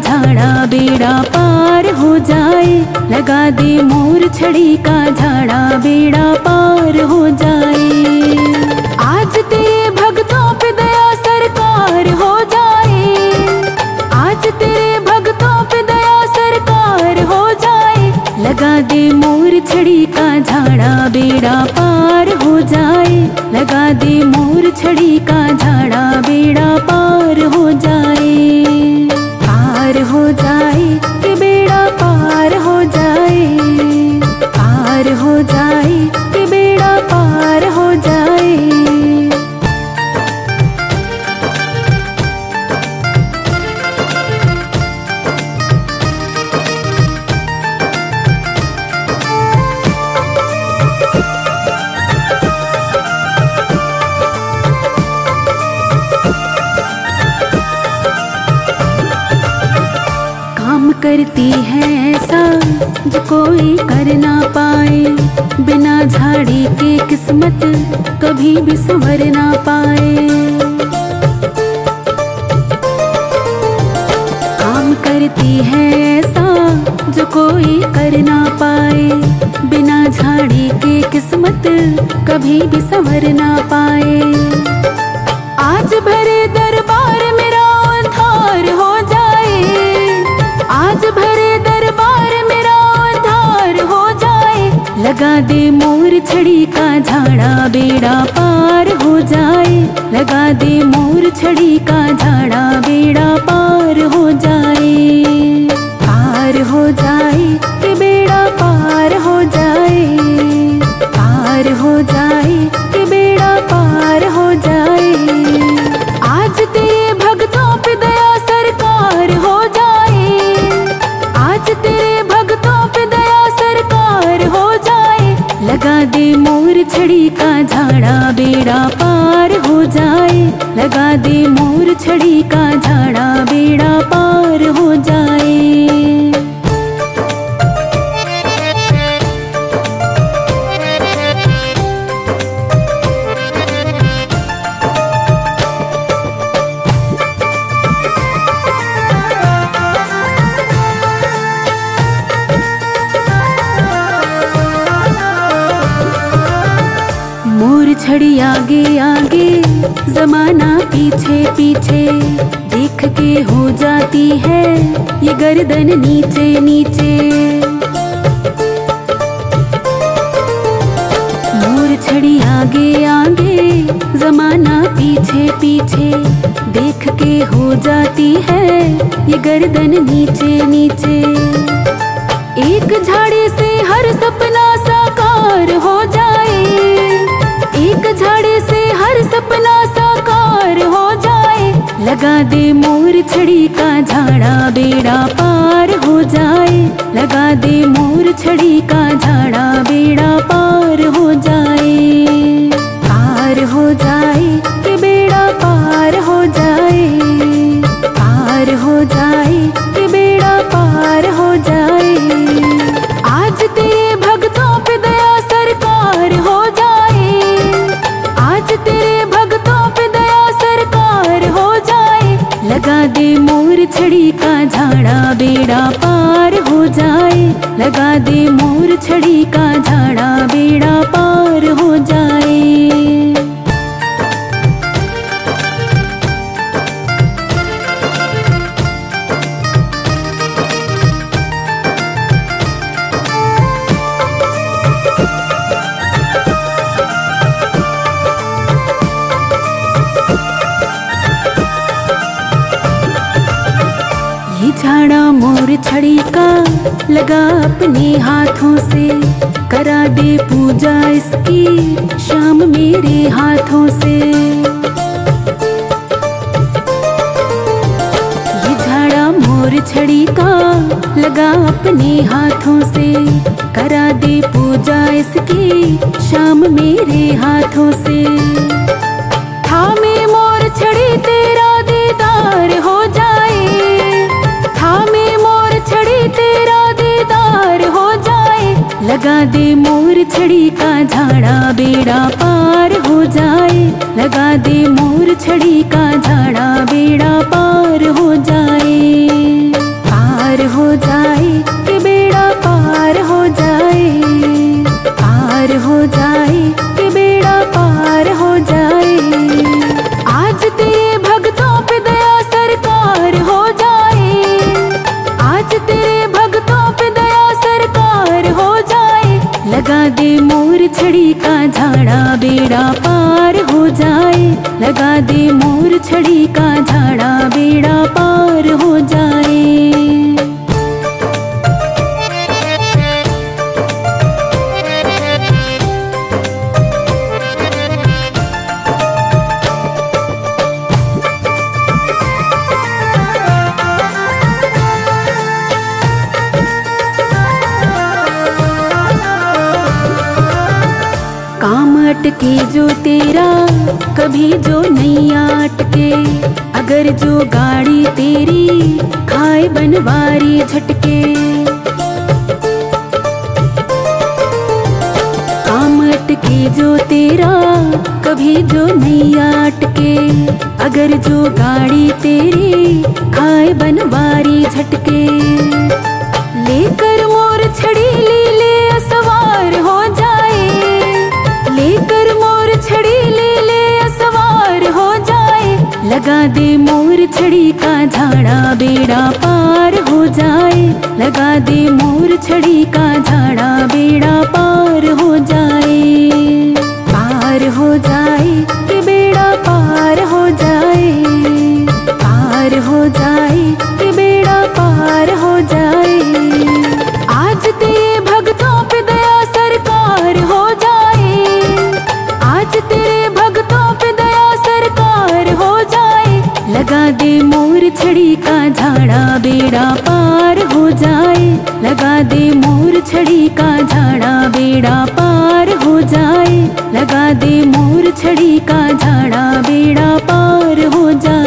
झाड़ा बेड़ा पार हो जाए, लगा दे मोर छड़ी का झाड़ा बेड़ा पार हो जाए। आज तेरे भक्तों पे दया सरकार हो जाए, आज तेरे भक्तों पे दया सरकार हो जाए, लगा दे मोर छड़ी का झाड़ा बेड़ा पार हो जाए, लगा दे मोर छड़ी का झाड़ा पार हो कोई कर ना पाए, बिना झाड़ी के किस्मत कभी भी संवर ना पाए। काम करती है ऐसा जो कोई कर ना पाए, बिना झाड़ी के किस्मत कभी भी संवर ना पाए। आज भरे दरबार लगा दे मोर छड़ी का झाड़ा, बेड़ा पार हो जाए। लगा दे मोर छड़ी का झाड़ा, बेड़ा पार हो जाए। पार हो जाए कि बेड़ा पार हो गर्दन नीचे नीचे। एक झाड़ी से हर सपना साकार हो जाए। एक झाड़ी से हर सपना साकार हो जाए। लगा दे मोर छड़ी का झाड़ा, बेड़ा पार हो जाए। लगा दे मोर छड़ी का झाड़ा, बेड़ा पार हो जाए। पार हो जाए। जाए कि बेड़ा पार हो जाए। आज तेरे भक्तों पे दया सरकार हो जाए। आज तेरे भक्तों पे दया सरकार हो जाए। लगा दे मोर छड़ी का झाड़ा, बेड़ा पार हो जाए। लगा दे मोर छड़ी का झाड़ा, बेड़ा पार हो जाए। झाड़ा मोर छड़ी का लगा अपने हाथों से। करा दे पूजा इसकी शाम मेरे हाथों से। ये झाड़ा मोर छड़ी का लगा अपने हाथों से। करा दे पूजा इसकी शाम मेरे हाथों से। थामे मोर छड़ी तेरा दीदार हो थामे मोर छड़ी तेरा दीदार हो जाए। लगा दे मोर छड़ी का झाड़ा बेड़ा पार हो जाए। लगा दे मोर छड़ी का झाड़ा बेड़ा पार हो जाए। पार हो जाए कि बेड़ा पार हो जाए। पार हो जाए कि बेड़ा पार हो जाए। मोर छड़ी का झाड़ा बेड़ा पार हो जाए। लगा दे मोर छड़ी का झाड़ा बेड़ा पार हो जाए। अटके जो तेरा, कभी जो नहीं आटके। अगर जो गाड़ी तेरी, खाए बनवारी झटके। काम अटके जो तेरा, कभी जो नहीं आटके। अगर जो गाड़ी तेरी, खाए बनवारी झटके। लेकर मोर छड़ी ले ले लगा दे मोर छड़ी का झाड़ा, बेड़ा पार हो जाए। लगा दे मोर छड़ी का झाड़ा छड़ी का झाड़ा बेड़ा पार हो जाए। लगा दे मोर छड़ी का झाड़ा बेड़ा पार हो जाए। लगा दे मोर छड़ी का झाड़ा बेड़ा पार हो जाए।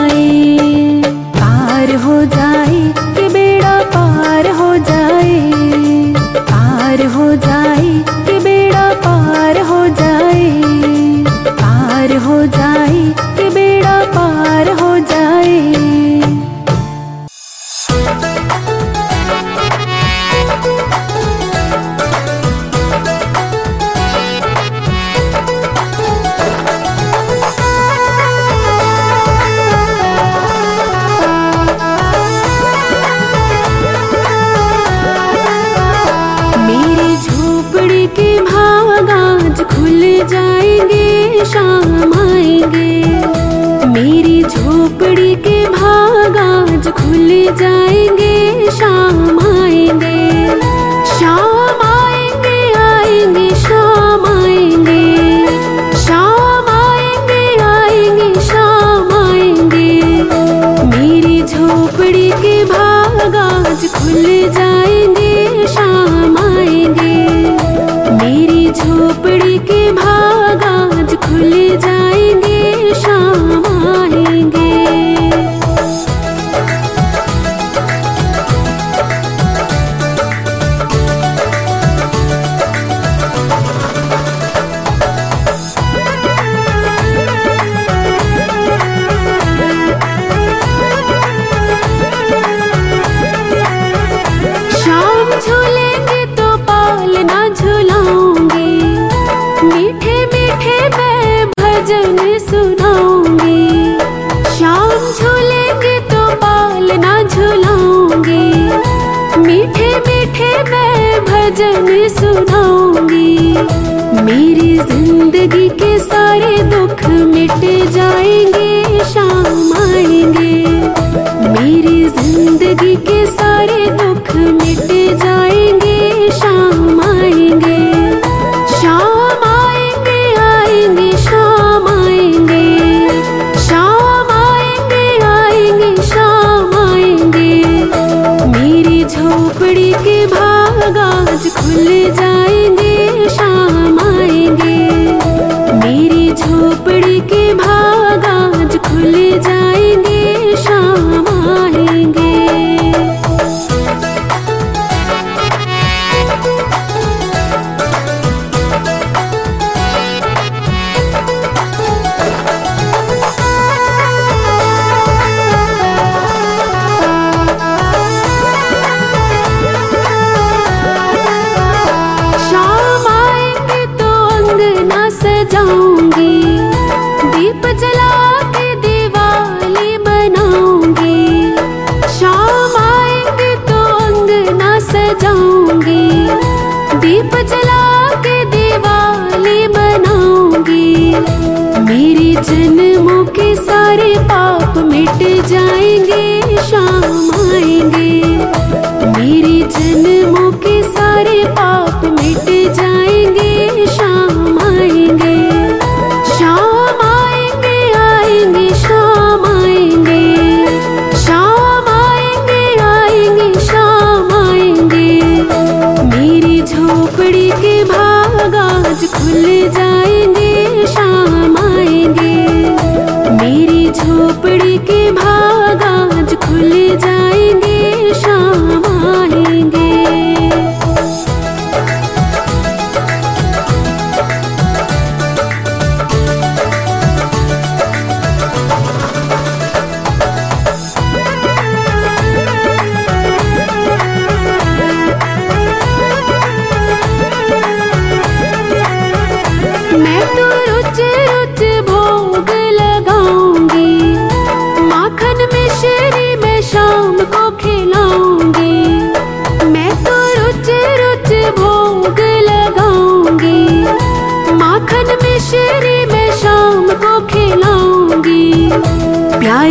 जाएँगे, शाम आएँगे। मेरी झोपड़ी के भाग आज खुल जाएँगे, शाम आएँगे। शाम आएँगे आएँगे, शाम आएँगे। शाम आएँगे आएँगे, शाम आएँगे। मेरी झोपड़ी के भाग आज खुल जाएँगे, शाम आएँगे। मेरी झोपड़ी भजन सुनाऊँगी। शाम झूलेंगे तो पाल ना झुलाऊँगी। मीठे मीठे मैं भजन सुनाऊँगी। मेरी ज़िंदगी के सारे दुख मिट जाएँगे, शाम आएँगे। मेरी ज़िंदगी के सारे जाऊँगी दीप जला के दिवाली बनाऊँगी शाम आएँगे तो अंगना सजाऊँगी। दीप जला के दिवाली बनाऊँगी मेरे जन्मों के सारे पाप मिट जाएँगे, शाम आएँगे। मेरे जन्म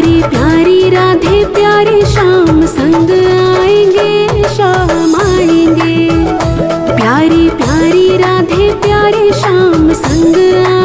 प्यारी प्यारी, राधे प्यारे, श्याम संग आएँगे शाम आएँगे। प्यारी प्यारी, राधे प्यारे, श्याम संग आएँगे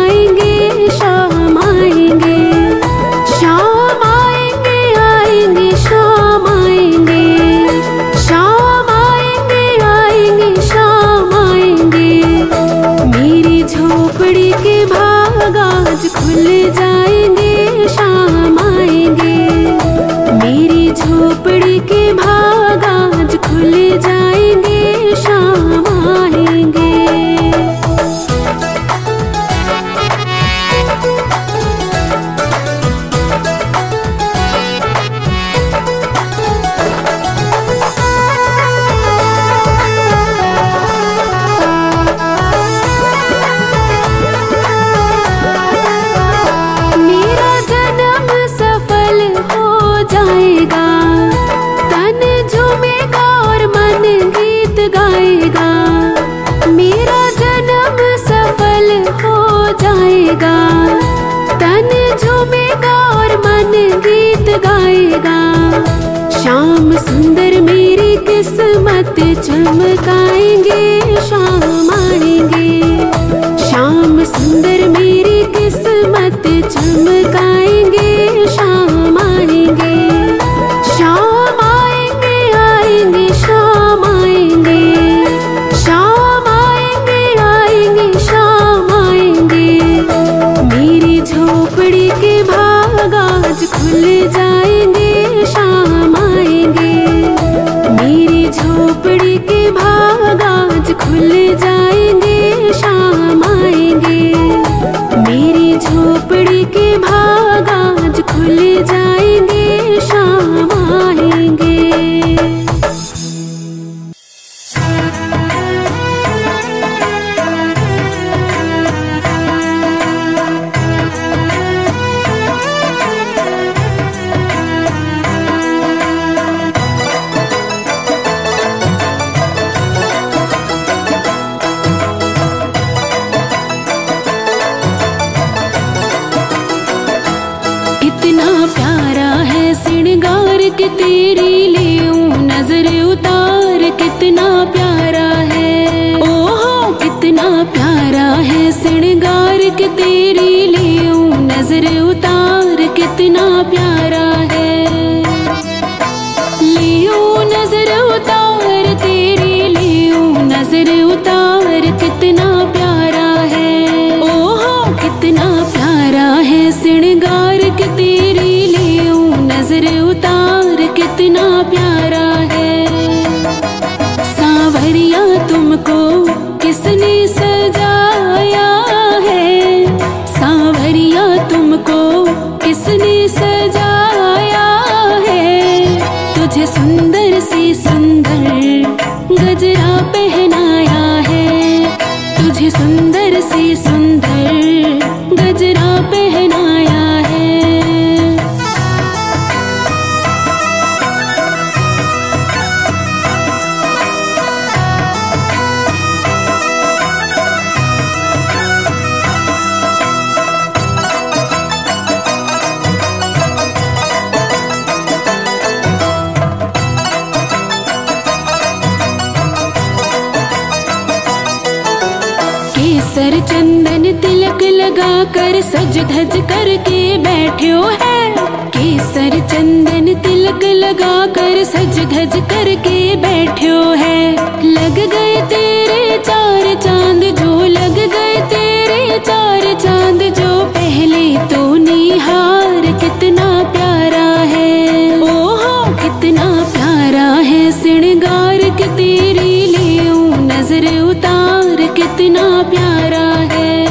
घड़िया तुमको किसने सजा प्यारा है।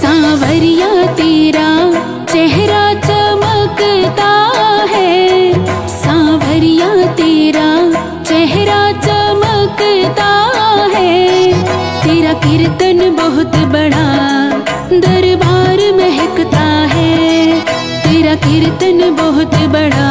सांवरिया तेरा चेहरा चमकता है। सांवरिया तेरा चेहरा चमकता है। तेरा कीर्तन बहुत बड़ा दरबार महकता है। तेरा कीर्तन बहुत बड़ा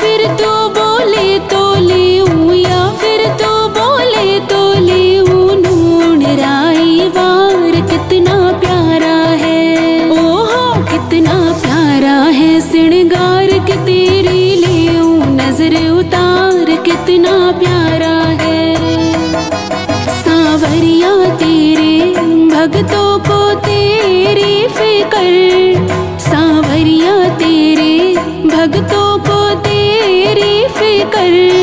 फिर तो बोले तो ले या फिर तो बोले तो ले नून राई वार कितना प्यारा है। ओहो, कितना प्यारा है श्रृंगार के तेरे लिए नज़र उतार, कितना प्यारा है। सावरिया तेरे भगतों कर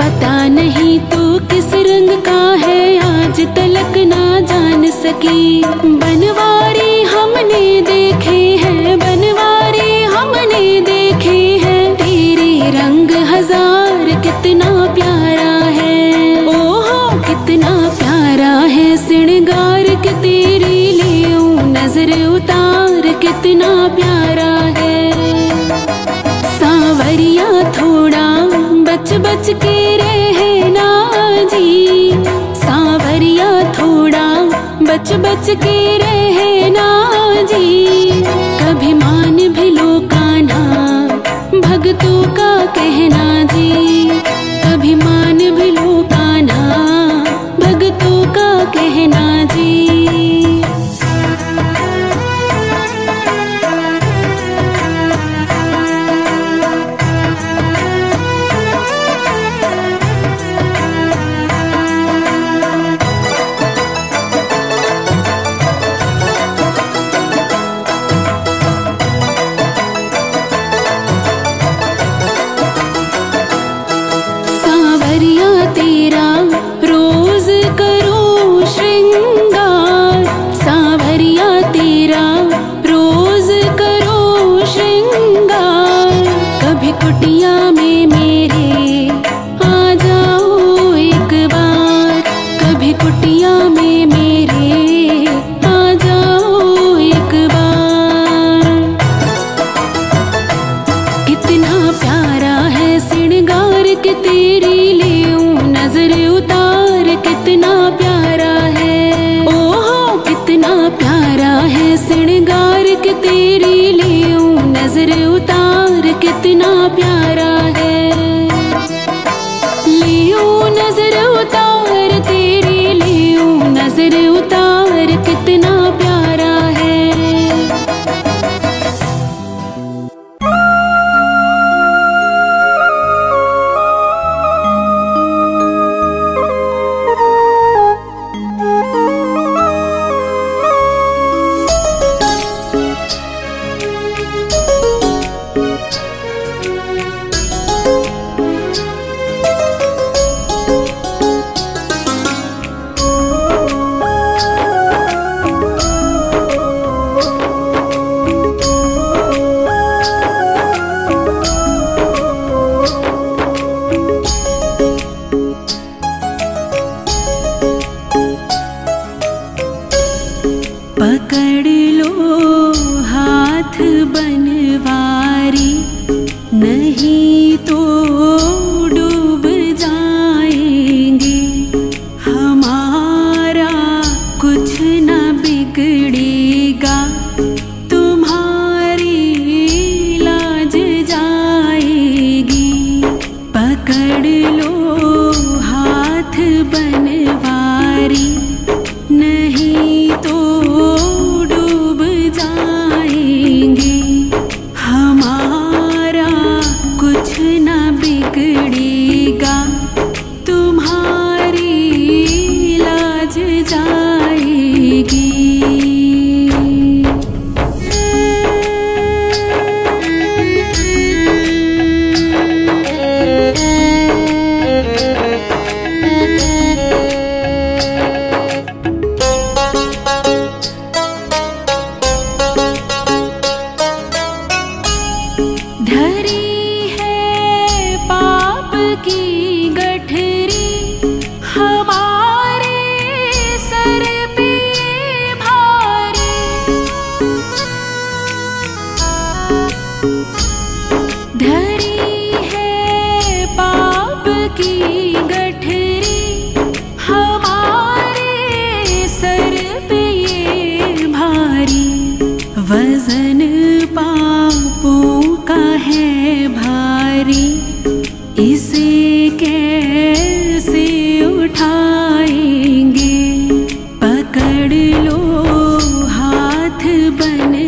पता नहीं तू किस रंग का है आज तलक ना जान सकी। बनवा सच के रहना जी सांवरिया थोड़ा बच बच के रहना जी कभी मान भी लोकाना भगतों का कहना जी। कभी मान न बिगड़ी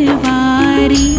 बनवारी